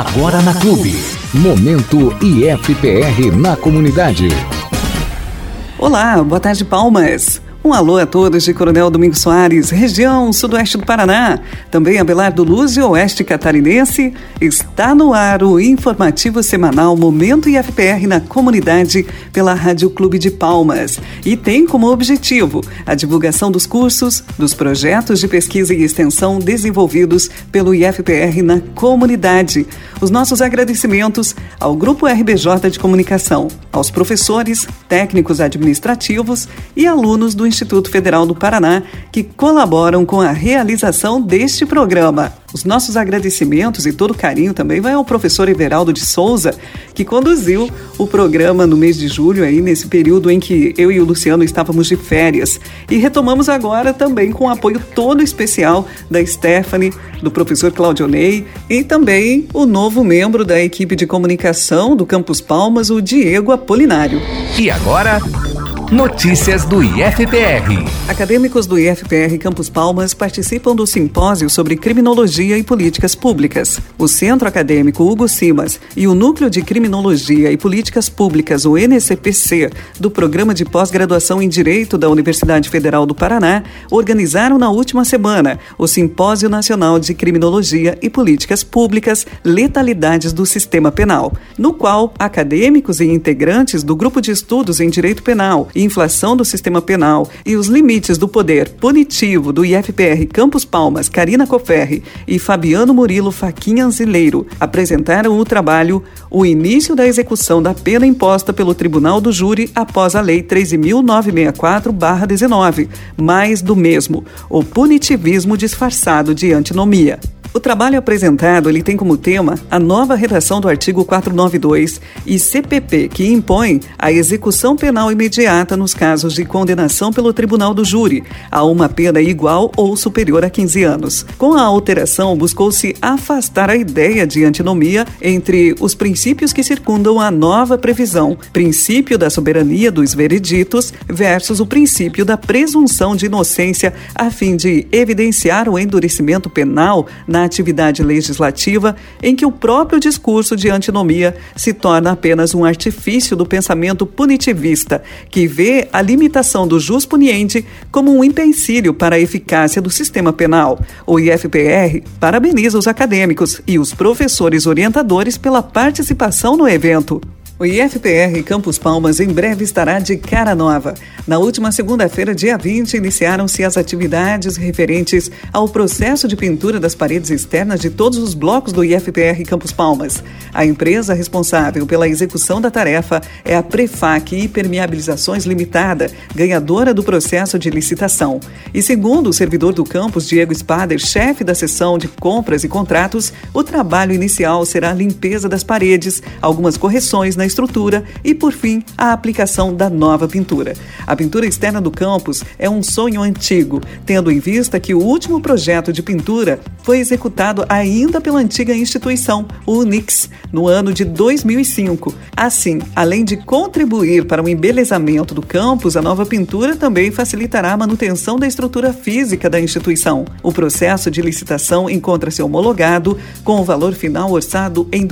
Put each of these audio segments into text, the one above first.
Agora na Clube. Momento IFPR na comunidade. Olá, boa tarde, Palmas. Um alô a todos de Coronel Domingos Soares, região sudoeste do Paraná. Também Abelardo Luz e Oeste Catarinense. Está no ar o informativo semanal Momento IFPR na comunidade pela Rádio Clube de Palmas. E tem como objetivo a divulgação dos cursos, dos projetos de pesquisa e extensão desenvolvidos pelo IFPR na comunidade. Os nossos agradecimentos ao Grupo RBJ de Comunicação, aos professores, técnicos administrativos e alunos do Instituto Federal do Paraná que colaboram com a realização deste programa. Os nossos agradecimentos e todo carinho também vai ao professor Everaldo de Souza, que conduziu o programa no mês de julho, aí nesse período em que eu e o Luciano estávamos de férias. E retomamos agora também com o apoio todo especial da Stephanie, do professor Claudio Ney e também o novo membro da equipe de comunicação do Campus Palmas, o Diego Apolinário. E agora, Notícias do IFPR. Acadêmicos do IFPR Campus Palmas participam do simpósio sobre criminologia e políticas públicas. O Centro Acadêmico Hugo Simas e o Núcleo de Criminologia e Políticas Públicas, o NCPC, do Programa de Pós-Graduação em Direito da Universidade Federal do Paraná, organizaram na última semana o Simpósio Nacional de Criminologia e Políticas Públicas Letalidades do Sistema Penal, no qual acadêmicos e integrantes do Grupo de Estudos em Direito Penal inflação do sistema penal e os limites do poder punitivo do IFPR Campos Palmas, Karina Coferri e Fabiano Murilo Faquinha Anzileiro apresentaram o trabalho O início da execução da pena imposta pelo Tribunal do Júri após a Lei 13.964-19, mais do mesmo, o punitivismo disfarçado de antinomia. O trabalho apresentado ele tem como tema a nova redação do artigo 492 e CPP, que impõe a execução penal imediata nos casos de condenação pelo tribunal do júri a uma pena igual ou superior a 15 anos. Com a alteração, buscou-se afastar a ideia de antinomia entre os princípios que circundam a nova previsão, princípio da soberania dos vereditos versus o princípio da presunção de inocência, a fim de evidenciar o endurecimento penal na na atividade legislativa em que o próprio discurso de antinomia se torna apenas um artifício do pensamento punitivista, que vê a limitação do jus puniente como um empecilho para a eficácia do sistema penal. O IFPR parabeniza os acadêmicos e os professores orientadores pela participação no evento. O IFPR Campus Palmas em breve estará de cara nova. Na última segunda-feira, dia 20, iniciaram-se as atividades referentes ao processo de pintura das paredes externas de todos os blocos do IFPR Campus Palmas. A empresa responsável pela execução da tarefa é a Prefac Hipermeabilizações Limitada, ganhadora do processo de licitação. E segundo o servidor do campus, Diego Spader, chefe da seção de compras e contratos, o trabalho inicial será a limpeza das paredes, algumas correções na estrutura e, por fim, a aplicação da nova pintura. A pintura externa do campus é um sonho antigo, tendo em vista que o último projeto de pintura foi executado ainda pela antiga instituição, o Unix, no ano de 2005. Assim, além de contribuir para o embelezamento do campus, a nova pintura também facilitará a manutenção da estrutura física da instituição. O processo de licitação encontra-se homologado, com o valor final orçado em R$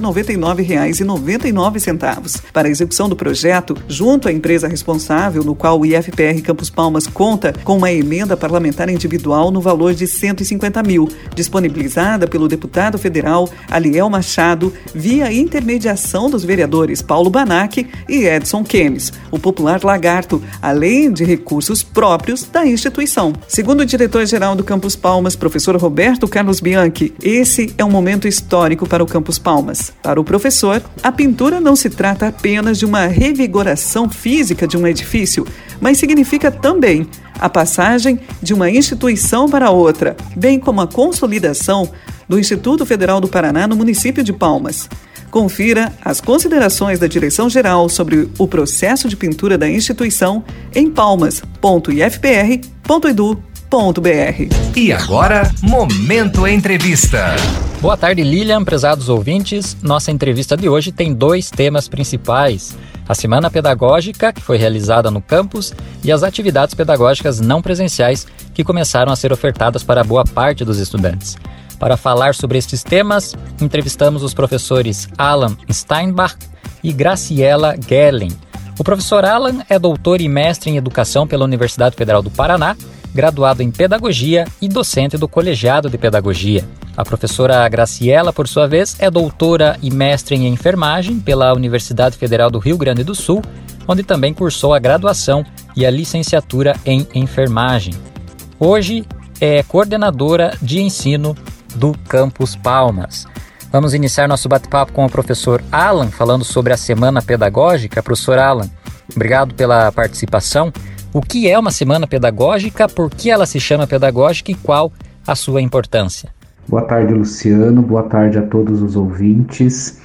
236.799,99. Para a execução do projeto, junto à empresa responsável, no qual o IFPR Campos Palmas conta com uma emenda parlamentar individual no valor de 150 mil, disponibilizada pelo deputado federal Aliel Machado, via intermediação dos vereadores Paulo Banac e Edson Kemes, o popular lagarto, além de recursos próprios da instituição. Segundo o diretor-geral do Campus Palmas, professor Roberto Carlos Bianchi, esse é um momento histórico para o Campus Palmas. Para o professor, a pintura não se trata apenas de uma revigoração física de um edifício, mas significa também a passagem de uma instituição para outra, bem como a consolidação do Instituto Federal do Paraná no município de Palmas. Confira as considerações da direção-geral sobre o processo de pintura da instituição em palmas.ifpr.edu.br. E agora, Momento Entrevista. Boa tarde, Lilian, prezados ouvintes. Nossa entrevista de hoje tem dois temas principais. a semana pedagógica, que foi realizada no campus, e as atividades pedagógicas não presenciais, que começaram a ser ofertadas para boa parte dos estudantes. Para falar sobre estes temas, entrevistamos os professores Alan Steinbach e Graciela Gerling. O professor Alan é doutor e mestre em educação pela Universidade Federal do Paraná, graduado em pedagogia e docente do Colegiado de Pedagogia. A professora Graciela, por sua vez, é doutora e mestre em enfermagem pela Universidade Federal do Rio Grande do Sul, onde também cursou a graduação e a licenciatura em enfermagem. Hoje é coordenadora de ensino do Campus Palmas. Vamos iniciar nosso bate-papo com o professor Alan, falando sobre a semana pedagógica. Professor Alan, obrigado pela participação. O que é uma semana pedagógica, por que ela se chama pedagógica e qual a sua importância? Boa tarde, Luciano. Boa tarde a todos os ouvintes.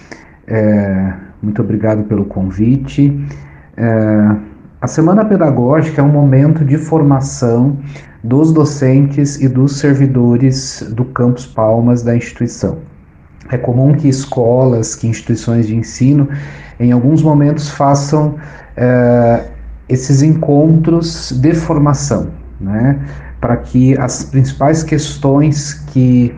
É, muito obrigado pelo convite. É, a semana pedagógica é um momento de formação dos docentes e dos servidores do Campus Palmas da instituição. É comum que escolas, que instituições de ensino, em alguns momentos façam é, esses encontros de formação, né, para que as principais questões que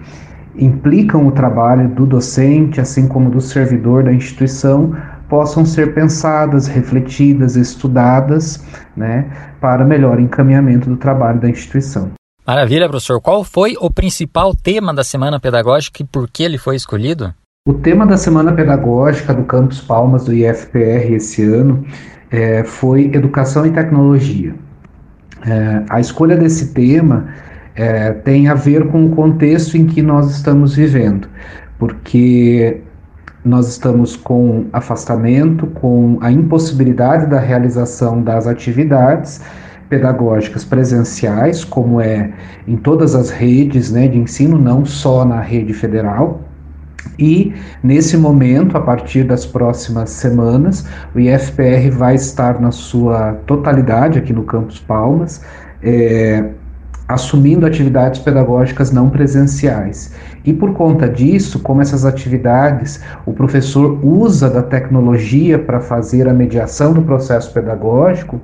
implicam o trabalho do docente, assim como do servidor da instituição, possam ser pensadas, refletidas, estudadas, né, para melhor encaminhamento do trabalho da instituição. Maravilha, professor. Qual foi o principal tema da Semana Pedagógica e por que ele foi escolhido? O tema da Semana Pedagógica do Campus Palmas do IFPR esse ano é, foi Educação e Tecnologia. É, a escolha desse tema é, tem a ver com o contexto em que nós estamos vivendo, porque nós estamos com afastamento, com a impossibilidade da realização das atividades pedagógicas presenciais, como é em todas as redes né, de ensino, não só na rede federal. E nesse momento, a partir das próximas semanas, o IFPR vai estar na sua totalidade aqui no Campus Palmas, é, assumindo atividades pedagógicas não presenciais. E por conta disso, como essas atividades o professor usa da tecnologia para fazer a mediação do processo pedagógico,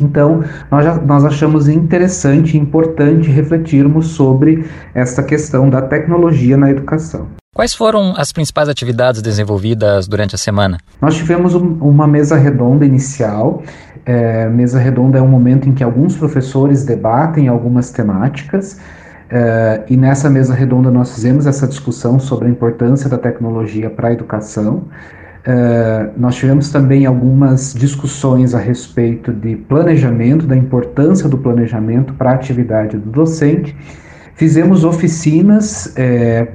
então nós, já, nós achamos interessante e importante refletirmos sobre essa questão da tecnologia na educação. Quais foram as principais atividades desenvolvidas durante a semana? Nós tivemos um, uma mesa redonda inicial. É, mesa redonda é um momento em que alguns professores debatem algumas temáticas. É, e nessa mesa redonda nós fizemos essa discussão sobre a importância da tecnologia para a educação. É, nós tivemos também algumas discussões a respeito de planejamento, da importância do planejamento para a atividade do docente. Fizemos oficinas é,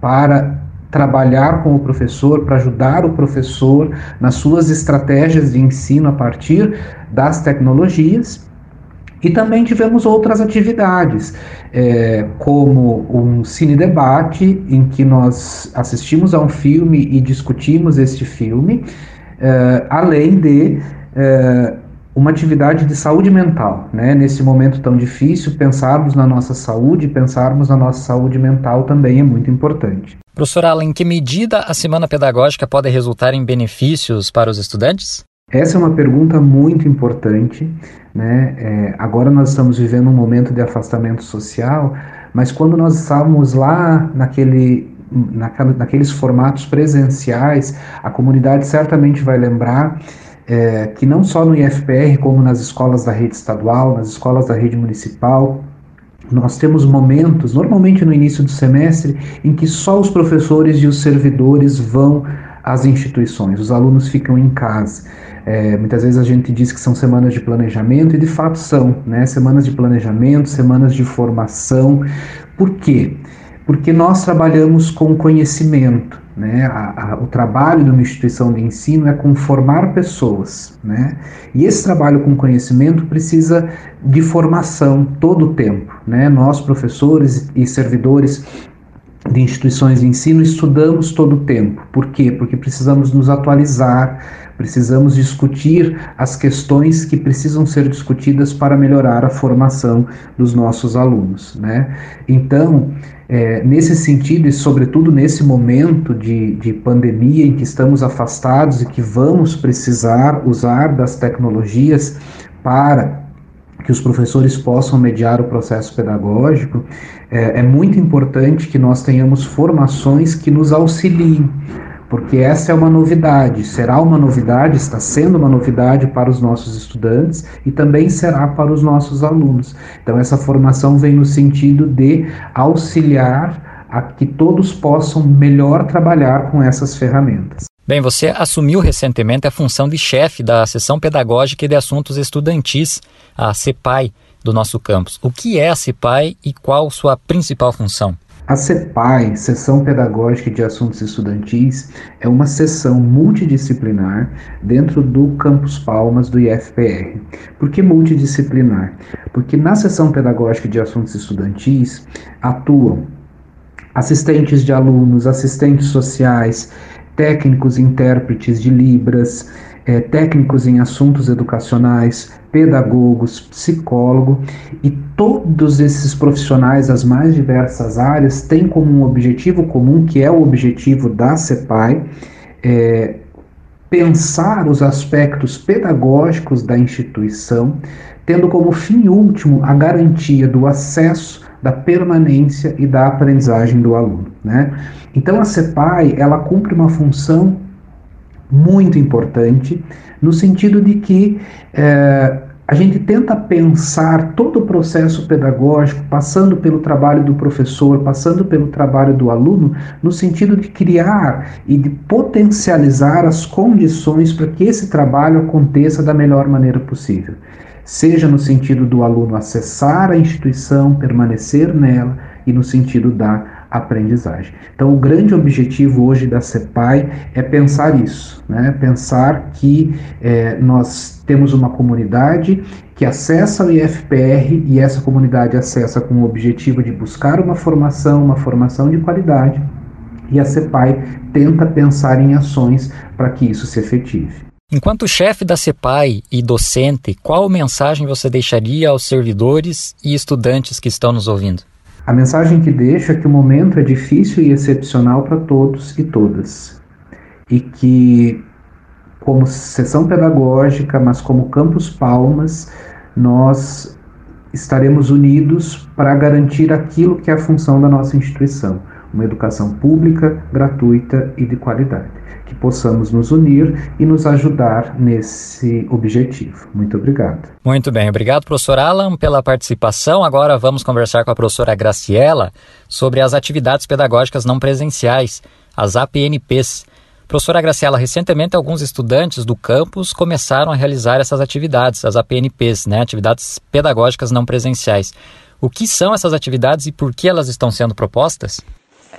para trabalhar com o professor, para ajudar o professor nas suas estratégias de ensino a partir das tecnologias. E também tivemos outras atividades, é, como um cine debate, em que nós assistimos a um filme e discutimos este filme, é, além de é, uma atividade de saúde mental, né? Nesse momento tão difícil, pensarmos na nossa saúde, pensarmos na nossa saúde mental também é muito importante. Professor Alan, em que medida a semana pedagógica pode resultar em benefícios para os estudantes? Essa é uma pergunta muito importante. Né? É, agora nós estamos vivendo um momento de afastamento social, mas quando nós estávamos lá naquele, naqueles formatos presenciais, a comunidade certamente vai lembrar é, que não só no IFPR, como nas escolas da rede estadual, nas escolas da rede municipal, nós temos momentos, normalmente no início do semestre, em que só os professores e os servidores vão às instituições, os alunos ficam em casa. É, muitas vezes a gente diz que são semanas de planejamento, e de fato são, né? Semanas de planejamento, semanas de formação. Por quê? Porque nós trabalhamos com conhecimento. Né? A, a, o trabalho de uma instituição de ensino é com formar pessoas. Né? E esse trabalho com conhecimento precisa de formação todo o tempo. Né? Nós, professores e servidores de instituições de ensino, estudamos todo o tempo. Por quê? Porque precisamos nos atualizar, Precisamos discutir as questões que precisam ser discutidas para melhorar a formação dos nossos alunos. Né? Então, é, nesse sentido, e sobretudo nesse momento de, de pandemia em que estamos afastados e que vamos precisar usar das tecnologias para que os professores possam mediar o processo pedagógico, é, é muito importante que nós tenhamos formações que nos auxiliem porque essa é uma novidade, será uma novidade, está sendo uma novidade para os nossos estudantes e também será para os nossos alunos. Então, essa formação vem no sentido de auxiliar a que todos possam melhor trabalhar com essas ferramentas. Bem, você assumiu recentemente a função de chefe da Seção Pedagógica e de Assuntos Estudantis, a CEPAI, do nosso campus. O que é a CEPAI e qual sua principal função? A CEPAI, Seção Pedagógica de Assuntos Estudantis, é uma seção multidisciplinar dentro do Campus Palmas do IFPR. Por que multidisciplinar? Porque na Seção Pedagógica de Assuntos Estudantis atuam assistentes de alunos, assistentes sociais, técnicos intérpretes de Libras, é, técnicos em assuntos educacionais, pedagogos, psicólogo e todos esses profissionais das mais diversas áreas têm como um objetivo comum, que é o objetivo da CEPAI, é, pensar os aspectos pedagógicos da instituição, tendo como fim último a garantia do acesso, da permanência e da aprendizagem do aluno. Né? Então a CEPAI ela cumpre uma função muito importante no sentido de que é, a gente tenta pensar todo o processo pedagógico, passando pelo trabalho do professor, passando pelo trabalho do aluno, no sentido de criar e de potencializar as condições para que esse trabalho aconteça da melhor maneira possível. Seja no sentido do aluno acessar a instituição, permanecer nela, e no sentido da aprendizagem. Então, o grande objetivo hoje da CEPAI é pensar isso, né? pensar que é, nós temos uma comunidade que acessa o IFPR e essa comunidade acessa com o objetivo de buscar uma formação, uma formação de qualidade, e a CEPAI tenta pensar em ações para que isso se efetive. Enquanto chefe da CEPAI e docente, qual mensagem você deixaria aos servidores e estudantes que estão nos ouvindo? A mensagem que deixo é que o momento é difícil e excepcional para todos e todas. E que, como sessão pedagógica, mas como Campus Palmas, nós estaremos unidos para garantir aquilo que é a função da nossa instituição: uma educação pública, gratuita e de qualidade que possamos nos unir e nos ajudar nesse objetivo. Muito obrigado. Muito bem, obrigado, professor Alan, pela participação. Agora vamos conversar com a professora Graciela sobre as atividades pedagógicas não presenciais, as APNPs. Professora Graciela, recentemente alguns estudantes do campus começaram a realizar essas atividades, as APNPs, né, atividades pedagógicas não presenciais. O que são essas atividades e por que elas estão sendo propostas?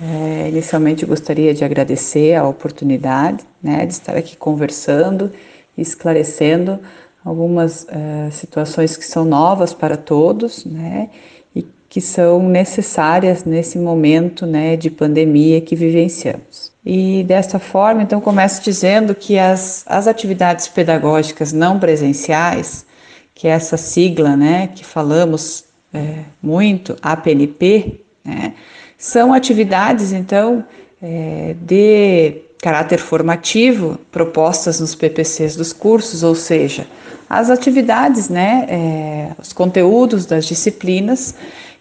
É, inicialmente gostaria de agradecer a oportunidade né, de estar aqui conversando e esclarecendo algumas uh, situações que são novas para todos né, e que são necessárias nesse momento né, de pandemia que vivenciamos. E desta forma, então, começo dizendo que as, as atividades pedagógicas não presenciais, que é essa sigla né, que falamos é, muito, APNP, né, são atividades, então, é, de caráter formativo propostas nos PPCs dos cursos, ou seja, as atividades, né, é, os conteúdos das disciplinas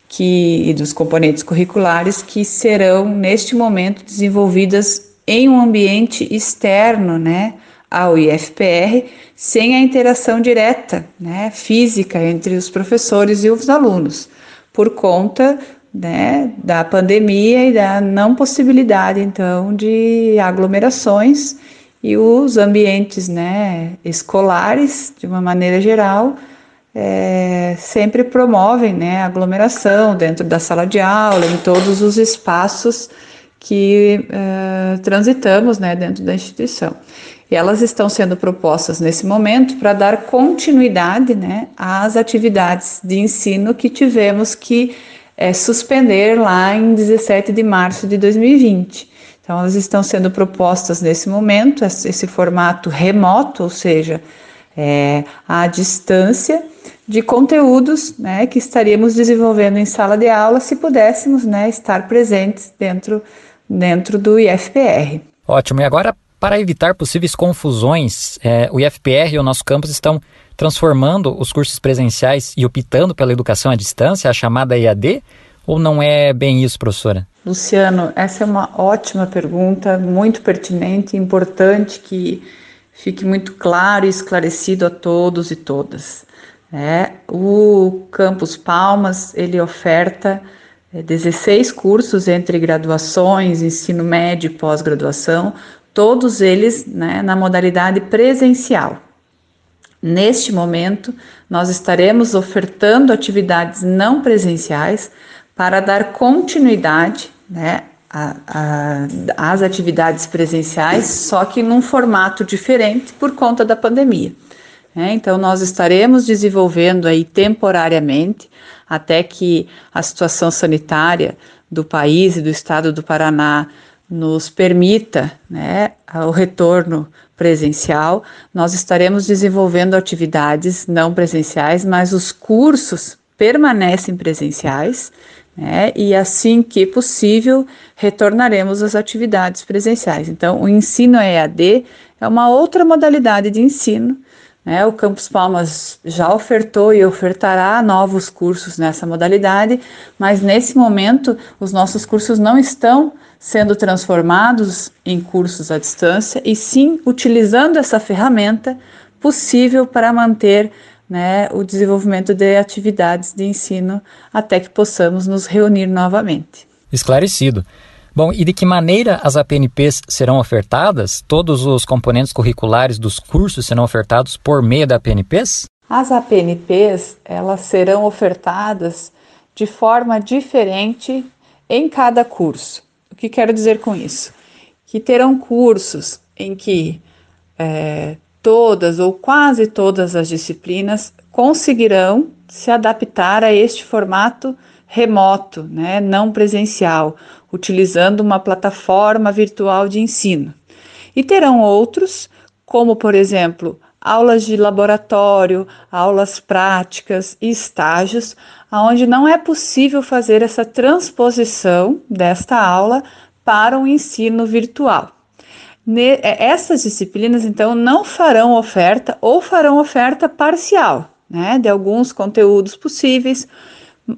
que, e dos componentes curriculares que serão, neste momento, desenvolvidas em um ambiente externo, né, ao IFPR, sem a interação direta, né, física entre os professores e os alunos, por conta né, da pandemia e da não possibilidade, então, de aglomerações e os ambientes né, escolares, de uma maneira geral, é, sempre promovem né, aglomeração dentro da sala de aula, em todos os espaços que é, transitamos né, dentro da instituição. E elas estão sendo propostas nesse momento para dar continuidade né, às atividades de ensino que tivemos que é, suspender lá em 17 de março de 2020. Então, elas estão sendo propostas nesse momento, esse formato remoto, ou seja, é, à distância, de conteúdos né, que estaríamos desenvolvendo em sala de aula se pudéssemos né, estar presentes dentro, dentro do IFPR. Ótimo. E agora, para evitar possíveis confusões, é, o IFPR e o nosso campus estão transformando os cursos presenciais e optando pela educação à distância, a chamada EAD, ou não é bem isso, professora? Luciano, essa é uma ótima pergunta, muito pertinente importante que fique muito claro e esclarecido a todos e todas. É, o Campus Palmas ele oferta 16 é, cursos entre graduações, ensino médio e pós-graduação, todos eles né, na modalidade presencial. Neste momento, nós estaremos ofertando atividades não presenciais para dar continuidade né, às atividades presenciais, só que num formato diferente por conta da pandemia. É, então, nós estaremos desenvolvendo aí temporariamente, até que a situação sanitária do país e do estado do Paraná nos permita né, o retorno presencial, nós estaremos desenvolvendo atividades não presenciais, mas os cursos permanecem presenciais, né, e assim que possível, retornaremos às atividades presenciais. Então, o ensino EAD é uma outra modalidade de ensino né? O Campus Palmas já ofertou e ofertará novos cursos nessa modalidade, mas nesse momento os nossos cursos não estão sendo transformados em cursos à distância, e sim utilizando essa ferramenta possível para manter né, o desenvolvimento de atividades de ensino até que possamos nos reunir novamente. Esclarecido. Bom, e de que maneira as APNPs serão ofertadas? Todos os componentes curriculares dos cursos serão ofertados por meio da APNPs? As APNPs, elas serão ofertadas de forma diferente em cada curso. O que quero dizer com isso? Que terão cursos em que é, todas ou quase todas as disciplinas conseguirão se adaptar a este formato remoto, né, não presencial, utilizando uma plataforma virtual de ensino. E terão outros, como por exemplo, aulas de laboratório, aulas práticas e estágios, onde não é possível fazer essa transposição desta aula para o ensino virtual. É, essas disciplinas, então, não farão oferta ou farão oferta parcial, né, de alguns conteúdos possíveis,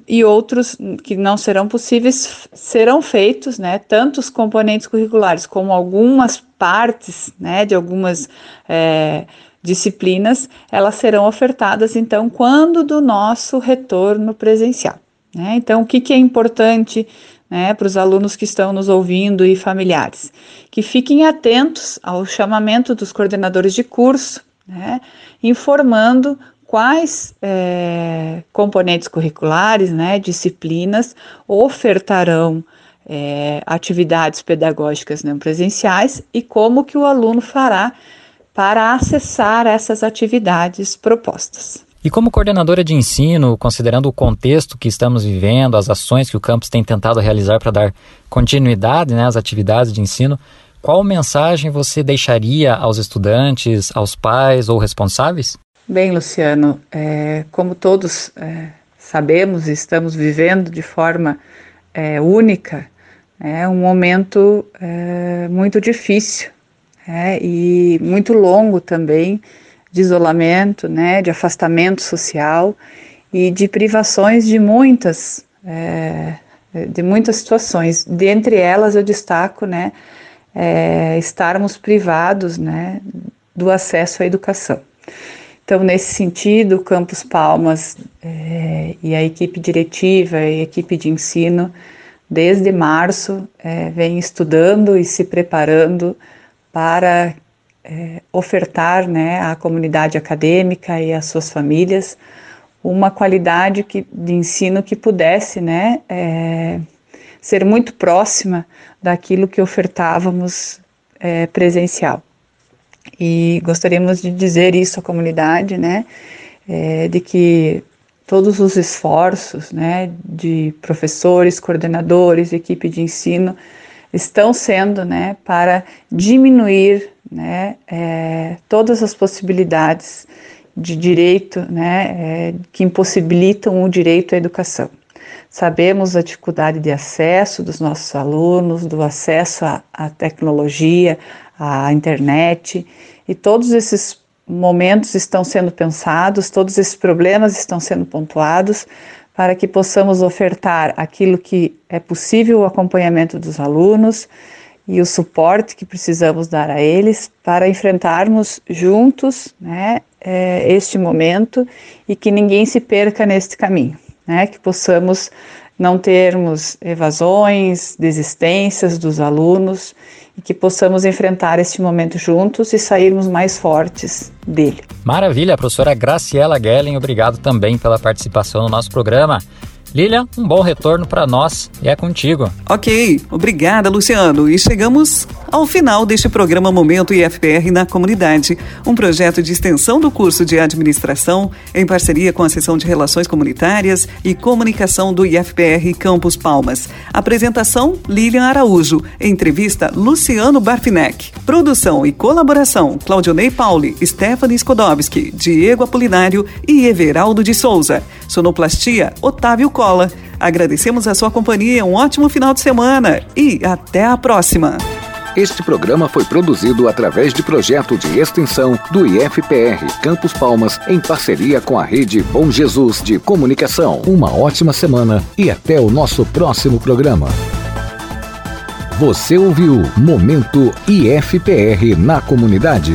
e outros que não serão possíveis serão feitos, né, tanto os componentes curriculares como algumas partes, né, de algumas é, disciplinas, elas serão ofertadas então quando do nosso retorno presencial. Né? Então, o que, que é importante né, para os alunos que estão nos ouvindo e familiares? Que fiquem atentos ao chamamento dos coordenadores de curso, né, informando quais é, componentes curriculares, né, disciplinas, ofertarão é, atividades pedagógicas não presenciais e como que o aluno fará para acessar essas atividades propostas. E como coordenadora de ensino, considerando o contexto que estamos vivendo, as ações que o campus tem tentado realizar para dar continuidade né, às atividades de ensino, qual mensagem você deixaria aos estudantes, aos pais ou responsáveis? Bem, Luciano, é, como todos é, sabemos, estamos vivendo de forma é, única é um momento é, muito difícil é, e muito longo também de isolamento, né, de afastamento social e de privações de muitas é, de muitas situações. Dentre elas eu destaco, né, é, estarmos privados, né, do acesso à educação. Então, nesse sentido, o Palmas é, e a equipe diretiva e equipe de ensino, desde março, é, vem estudando e se preparando para é, ofertar né, à comunidade acadêmica e às suas famílias uma qualidade que, de ensino que pudesse né, é, ser muito próxima daquilo que ofertávamos é, presencial. E gostaríamos de dizer isso à comunidade, né, é, de que todos os esforços, né, de professores, coordenadores, equipe de ensino, estão sendo né, para diminuir né, é, todas as possibilidades de direito né, é, que impossibilitam o direito à educação. Sabemos a dificuldade de acesso dos nossos alunos, do acesso à, à tecnologia, à internet, e todos esses momentos estão sendo pensados, todos esses problemas estão sendo pontuados para que possamos ofertar aquilo que é possível o acompanhamento dos alunos e o suporte que precisamos dar a eles para enfrentarmos juntos né, é, este momento e que ninguém se perca neste caminho, né, que possamos não termos evasões, desistências dos alunos e que possamos enfrentar este momento juntos e sairmos mais fortes dele. Maravilha, professora Graciela Gellen, obrigado também pela participação no nosso programa. Lilian, um bom retorno para nós e é contigo. Ok, obrigada, Luciano. E chegamos ao final deste programa Momento IFPR na Comunidade, um projeto de extensão do curso de administração em parceria com a seção de Relações Comunitárias e Comunicação do IFPR Campus Palmas. Apresentação: Lilian Araújo. Entrevista: Luciano Barfinec. Produção e colaboração: Claudionei Pauli, Stephanie Skodowski, Diego Apolinário e Everaldo de Souza. Sonoplastia: Otávio Cola. Agradecemos a sua companhia, um ótimo final de semana e até a próxima. Este programa foi produzido através de projeto de extensão do IFPR Campos Palmas em parceria com a rede Bom Jesus de Comunicação. Uma ótima semana e até o nosso próximo programa. Você ouviu Momento IFPR na comunidade.